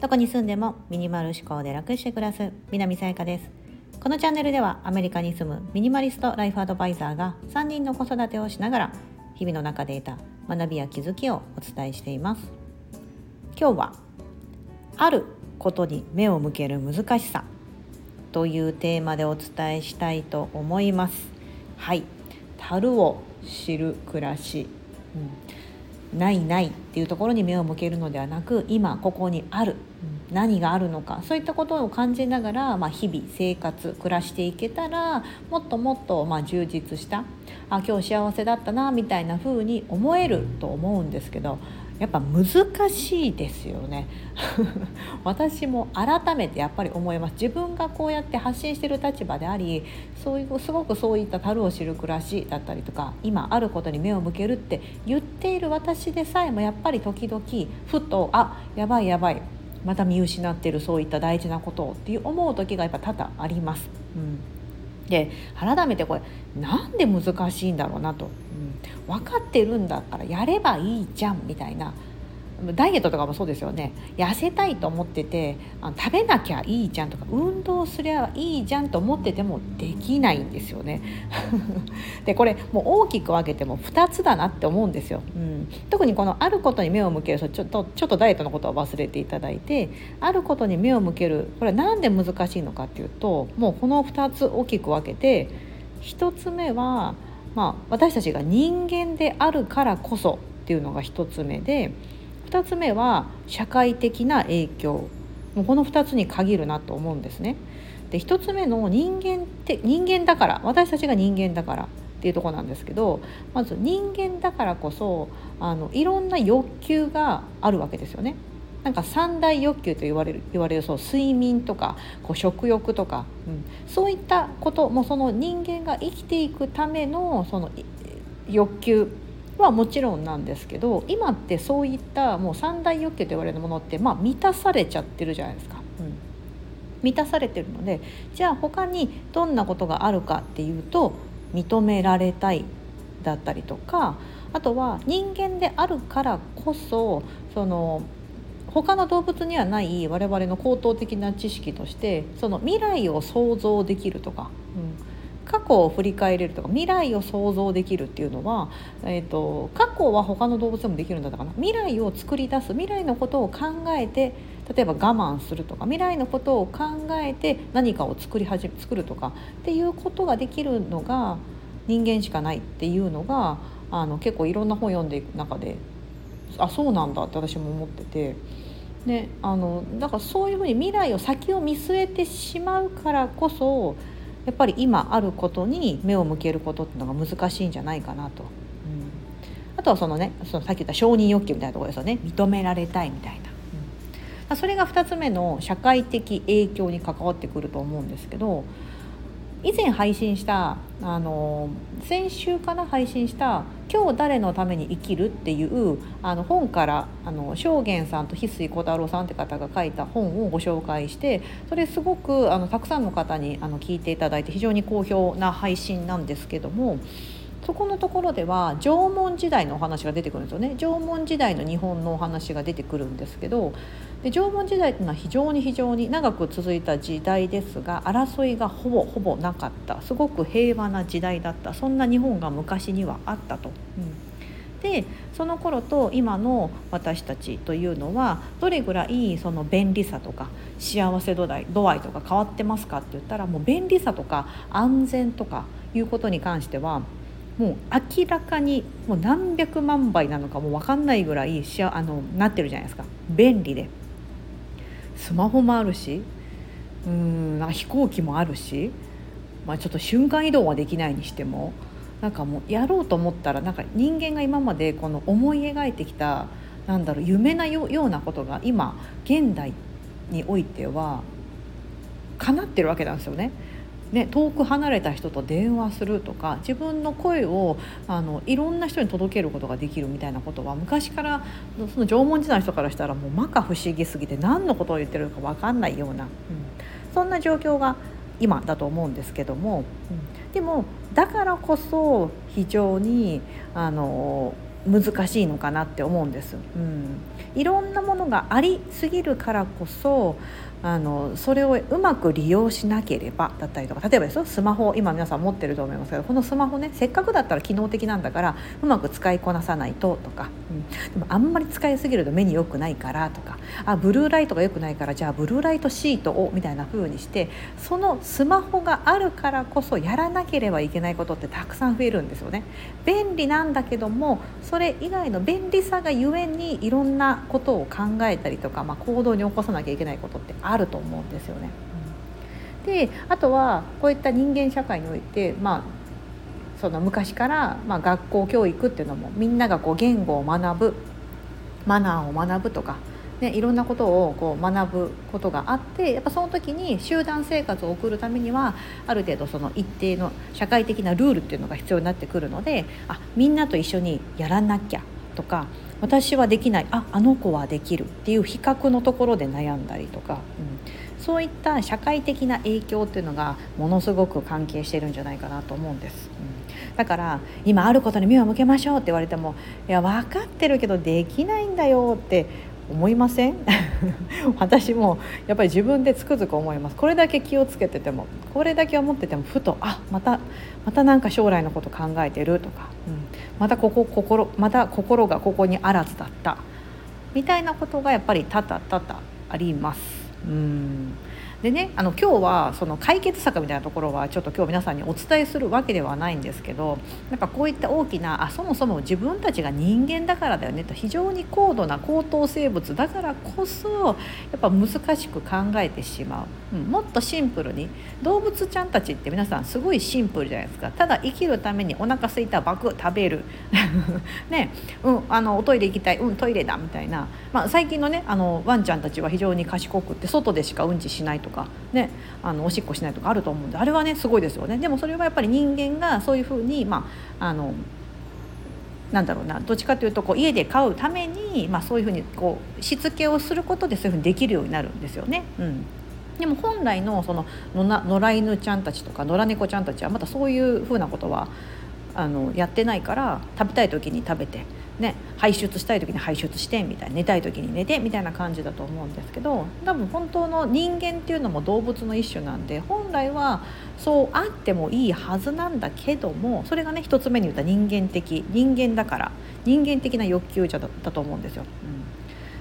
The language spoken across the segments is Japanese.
どこに住んでもミニマル思考で楽して暮らす南さやかです。このチャンネルではアメリカに住むミニマリストライフアドバイザーが3人の子育てをしながら日々の中で得た学びや気づきをお伝えしています。今日はあることに目を向ける難しさというテーマでお伝えしたいと思います。はい。樽を知る暮らし、ないないっていうところに目を向けるのではなく今ここにある、何があるのかそういったことを感じながら、まあ、日々生活暮らしていけたらもっともっとま充実したあ今日幸せだったなみたいな風に思えると思うんですけどやっぱ難しいですよね。私も改めてやっぱり思います。自分がこうやって発信してる立場でありそういうすごくそういった樽を知る暮らしだったりとか今あることに目を向けるって言っている私でさえもやっぱり時々ふとあやばいやばいまた見失ってるそういった大事なことをっていう思う時がやっぱ多々あります。うん。で改めてこれなんで難しいんだろうなと、うん、分かってるんだったらやればいいじゃんみたいなダイエットとかもそうですよね痩せたいと思っててあの食べなきゃいいじゃんとか運動すりゃいいじゃんと思っててもできないんですよね。でこれもう大きく分けても2つだなって思うんですよ。うん、特にこのあることに目を向けるちょっとちょっとダイエットのことは忘れていただいてあることに目を向けるこれは何で難しいのかっていうともうこの2つ大きく分けて1つ目は、まあ、私たちが人間であるからこそっていうのが1つ目で。2つ目は社会的な影響もうこの2つに限るなと思うんですね。で1つ目の人間って人間だから私たちが人間だからっていうとこなんですけどまず人間だからこそあのいろんな欲求があるわけですよね。なんか三大欲求と言われる言われるそう睡眠とかこう食欲とか、うん、そういったこともその人間が生きていくためのその欲求はもちろんなんですけど今ってそういったもう三大欲求と言われるものって、まあ、満たされちゃってるじゃないですか。うん、満たされてるのでじゃあ他にどんなことがあるかっていうと認められたいだったりとかあとは人間であるからこそその他の動物にはない我々の高等的な知識としてその未来を想像できるとか、う、過去を振り返れるとか未来を想像できるっていうのは、えーと、過去は他の動物でもできるんだったかな未来を作り出す未来のことを考えて例えば我慢するとか未来のことを考えて何かを作り始め作るとかっていうことができるのが人間しかないっていうのがあの結構いろんな本読んでいく中であそうなんだって私も思ってて。ね、あのだからそういうふうに未来を先を見据えてしまうからこそやっぱり今あることに目を向けることっていうのが難しいんじゃないかなと、うん、あとはそのねそのさっき言った承認欲求みたいなところですよね。認められたいみたいな、うん、それが2つ目の社会的影響に関わってくると思うんですけど以前配信したあの先週から配信した「今日誰のために生きる?」っていうあの本からあの正元さんと翡翠小太郎さんって方が書いた本をご紹介してそれすごくあのたくさんの方にあの聞いていただいて非常に好評な配信なんですけども。そこのところでは縄文時代のお話が出てくるんですよね。縄文時代の日本のお話が出てくるんですけどで縄文時代というのは非常に非常に長く続いた時代ですが争いがほぼほぼなかった。すごく平和な時代だった。そんな日本が昔にはあったと。うん。でその頃と今の私たちというのはどれぐらいその便利さとか幸せ度合い度合いとか変わってますかって言ったらもう便利さとか安全とかいうことに関してはもう明らかにもう何百万倍なのかも分かんないぐらいしあのなってるじゃないですか便利でスマホもあるしうんな飛行機もあるし、まあ、ちょっと瞬間移動はできないにしてもなんかもうやろうと思ったらなんか人間が今までこの思い描いてきたなんだろう夢なようなことが今現代においては叶ってるわけなんですよね。ね、遠く離れた人と電話するとか自分の声をあのいろんな人に届けることができるみたいなことは昔からその縄文時代の人からしたらもう摩訶不思議すぎて何のことを言ってるか分かんないような、うん、そんな状況が今だと思うんですけども、うん、でもだからこそ非常にあの難しいのかなって思うんです。うん、いろんなものがありすぎるからこそあのそれをうまく利用しなければだったりとか例えばですよスマホ今皆さん持ってると思いますけどこのスマホねせっかくだったら機能的なんだからうまく使いこなさないととか、うん、でもあんまり使いすぎると目に良くないからとかあブルーライトが良くないからじゃあブルーライトシートをみたいな風にしてそのスマホがあるからこそやらなければいけないことってたくさん増えるんですよね。便利なんだけどもそれ以外の便利さがゆえにいろんなことを考えたりとか、まあ、行動に起こさなきゃいけないことってああると思うんですよね。であとはこういった人間社会において、まあ、その昔から、まあ、学校教育っていうのもみんながこう言語を学ぶマナーを学ぶとか、ね、いろんなことをこう学ぶことがあってやっぱその時に集団生活を送るためにはある程度その一定の社会的なルールっていうのが必要になってくるのであみんなと一緒にやらなきゃとか私はできないああの子はできるっていう比較のところで悩んだりとか、うん、そういった社会的な影響っていうのがものすごく関係してるんじゃないかなと思うんです。うん、だから今あることに目を向けましょうって言われてもいや分かってるけどできないんだよって思いません？私もやっぱり自分でつくづく思います。これだけ気をつけててもこれだけ思っててもふとあまたまたなんか将来のこと考えてるとか、うん、またここ心また心がここにあらずだった。みたいなことがやっぱり多々多々あります。うん。でねあの今日はその解決策みたいなところはちょっと今日皆さんにお伝えするわけではないんですけどなんかこういった大きなあそもそも自分たちが人間だからだよねと非常に高度な高等生物だからこそやっぱ難しく考えてしまう、うん、もっとシンプルに動物ちゃんたちって皆さんすごいシンプルじゃないですか。ただ生きるためにお腹すいたバク食べる。ねうんあのおトイレ行きたいうんトイレだみたいな、まあ、最近のねあのワンちゃんたちは非常に賢くって外でしかうんちしないとか。か、ね、あのおしっこしないとかあると思うんであれはねすごいですよねでもそれはやっぱり人間がそういうふうにまああのなんだろうなどっちかというとこう家で飼うために、まあ、そういうふうにこうしつけをすることでそういうふうにできるようになるんですよね。うんでも本来のその野良犬ちゃんたちとか野良猫ちゃんたちはまたそういうふうなことはあのやってないから食べたい時に食べてね、排出したい時に排出してみたいな寝たい時に寝てみたいな感じだと思うんですけど多分本当の人間っていうのも動物の一種なんで本来はそうあってもいいはずなんだけどもそれがね一つ目に言った人間的人間だから人間的な欲求じゃだったと思うんですよ。うん。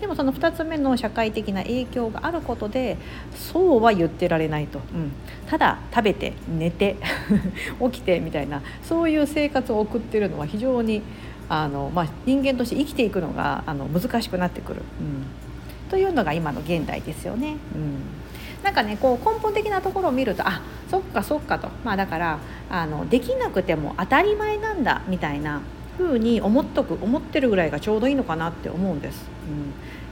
でもその2つ目の社会的な影響があることでそうは言ってられないと、うん、ただ食べて寝て 起きてみたいなそういう生活を送ってるのは非常にあの、まあ、人間として生きていくのがあの難しくなってくる、うん、というのが今の現代ですよね。うん。なんかねこう根本的なところを見るとあそっかそっかと、まあ、だからあのできなくても当たり前なんだみたいな風に思っとく思ってるぐらいがちょうどいいのかなって思うんです。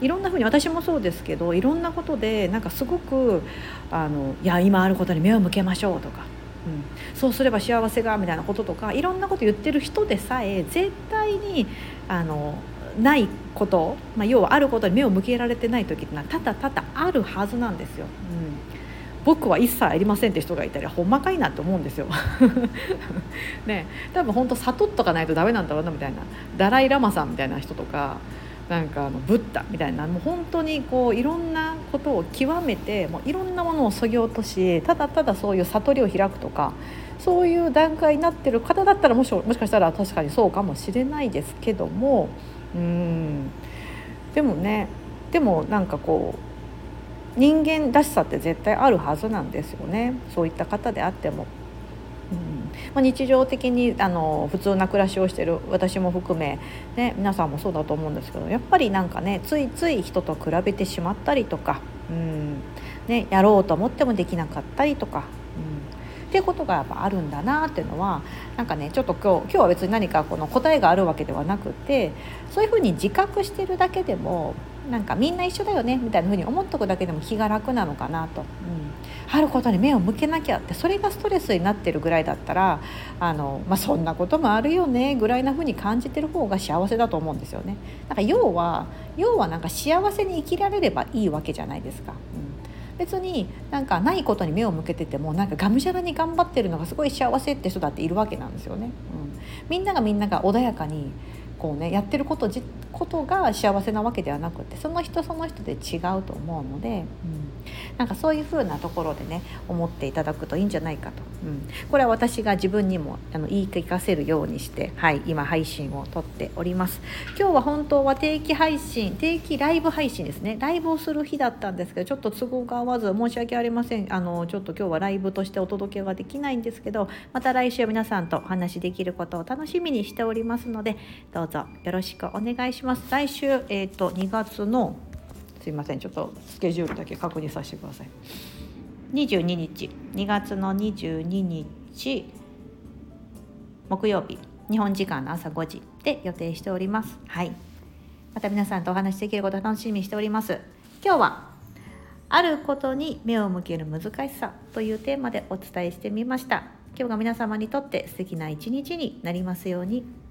うん、いろんな風に私もそうですけどいろんなことでなんかすごくあのいや今あることに目を向けましょうとか。うん、そうすれば幸せがみたいなこととかいろんなこと言ってる人でさえ絶対にあのないこと、まあ、要はあることに目を向けられてない時っていうのは多々多々あるはずなんですよ。うん僕は一切ありませんって人がいたりほんまかいなって思うんですよ。ね多分本当悟っとかないとダメなんだろうなみたいなダライ・ラマさんみたいな人とかなんかあのブッダみたいなもう本当にこういろんなことを極めてもういろんなものをそぎ落としただただそういう悟りを開くとかそういう段階になってる方だったらもしもしかしたら確かにそうかもしれないですけどもうんでもねでもなんかこう人間らしさって絶対あるはずなんですよねそういった方であっても。まあ、日常的にあの普通な暮らしをしてる私も含め、ね、皆さんもそうだと思うんですけどやっぱりなんかねついつい人と比べてしまったりとか、うんね、やろうと思ってもできなかったりとか。うんっていうことがやっぱあるんだなっていうのはなんかねちょっと今日今日は別に何かこの答えがあるわけではなくてそういうふうに自覚してるだけでもなんかみんな一緒だよねみたいなふうに思っとくだけでも気が楽なのかなと、うん、あることに目を向けなきゃってそれがストレスになってるぐらいだったらあの、まあ、そんなこともあるよねぐらいなふうに感じてる方が幸せだと思うんですよね。なんか要は要はなんか幸せに生きられればいいわけじゃないですか。うん別になんかないことに目を向けててもなんかがむしゃらに頑張ってるのがすごい幸せって人だっているわけなんですよね。うん、みんながみんなが穏やかにこうねやってることじことが幸せなわけではなくてその人その人で違うと思うので、うん、なんかそういうふうなところでね思っていただくといいんじゃないかと、うん、これは私が自分にもあの言い聞かせるようにして、はい、今配信を撮っております。今日は本当は定期配信定期ライブ配信ですね。ライブをする日だったんですけどちょっと都合が合わず申し訳ありません。あのちょっと今日はライブとしてお届けはできないんですけどまた来週皆さんとお話しできることを楽しみにしておりますのでどうぞよろしくお願いします。来週、えーと、2月のすいません。ちょっとスケジュールだけ確認させてください。22日。2月の22日木曜日。日本時間の朝5時で予定しております。はい。また皆さんとお話しできることを楽しみにしております。今日はあることに目を向ける難しさというテーマでお伝えしてみました。今日が皆様にとって素敵な一日になりますように。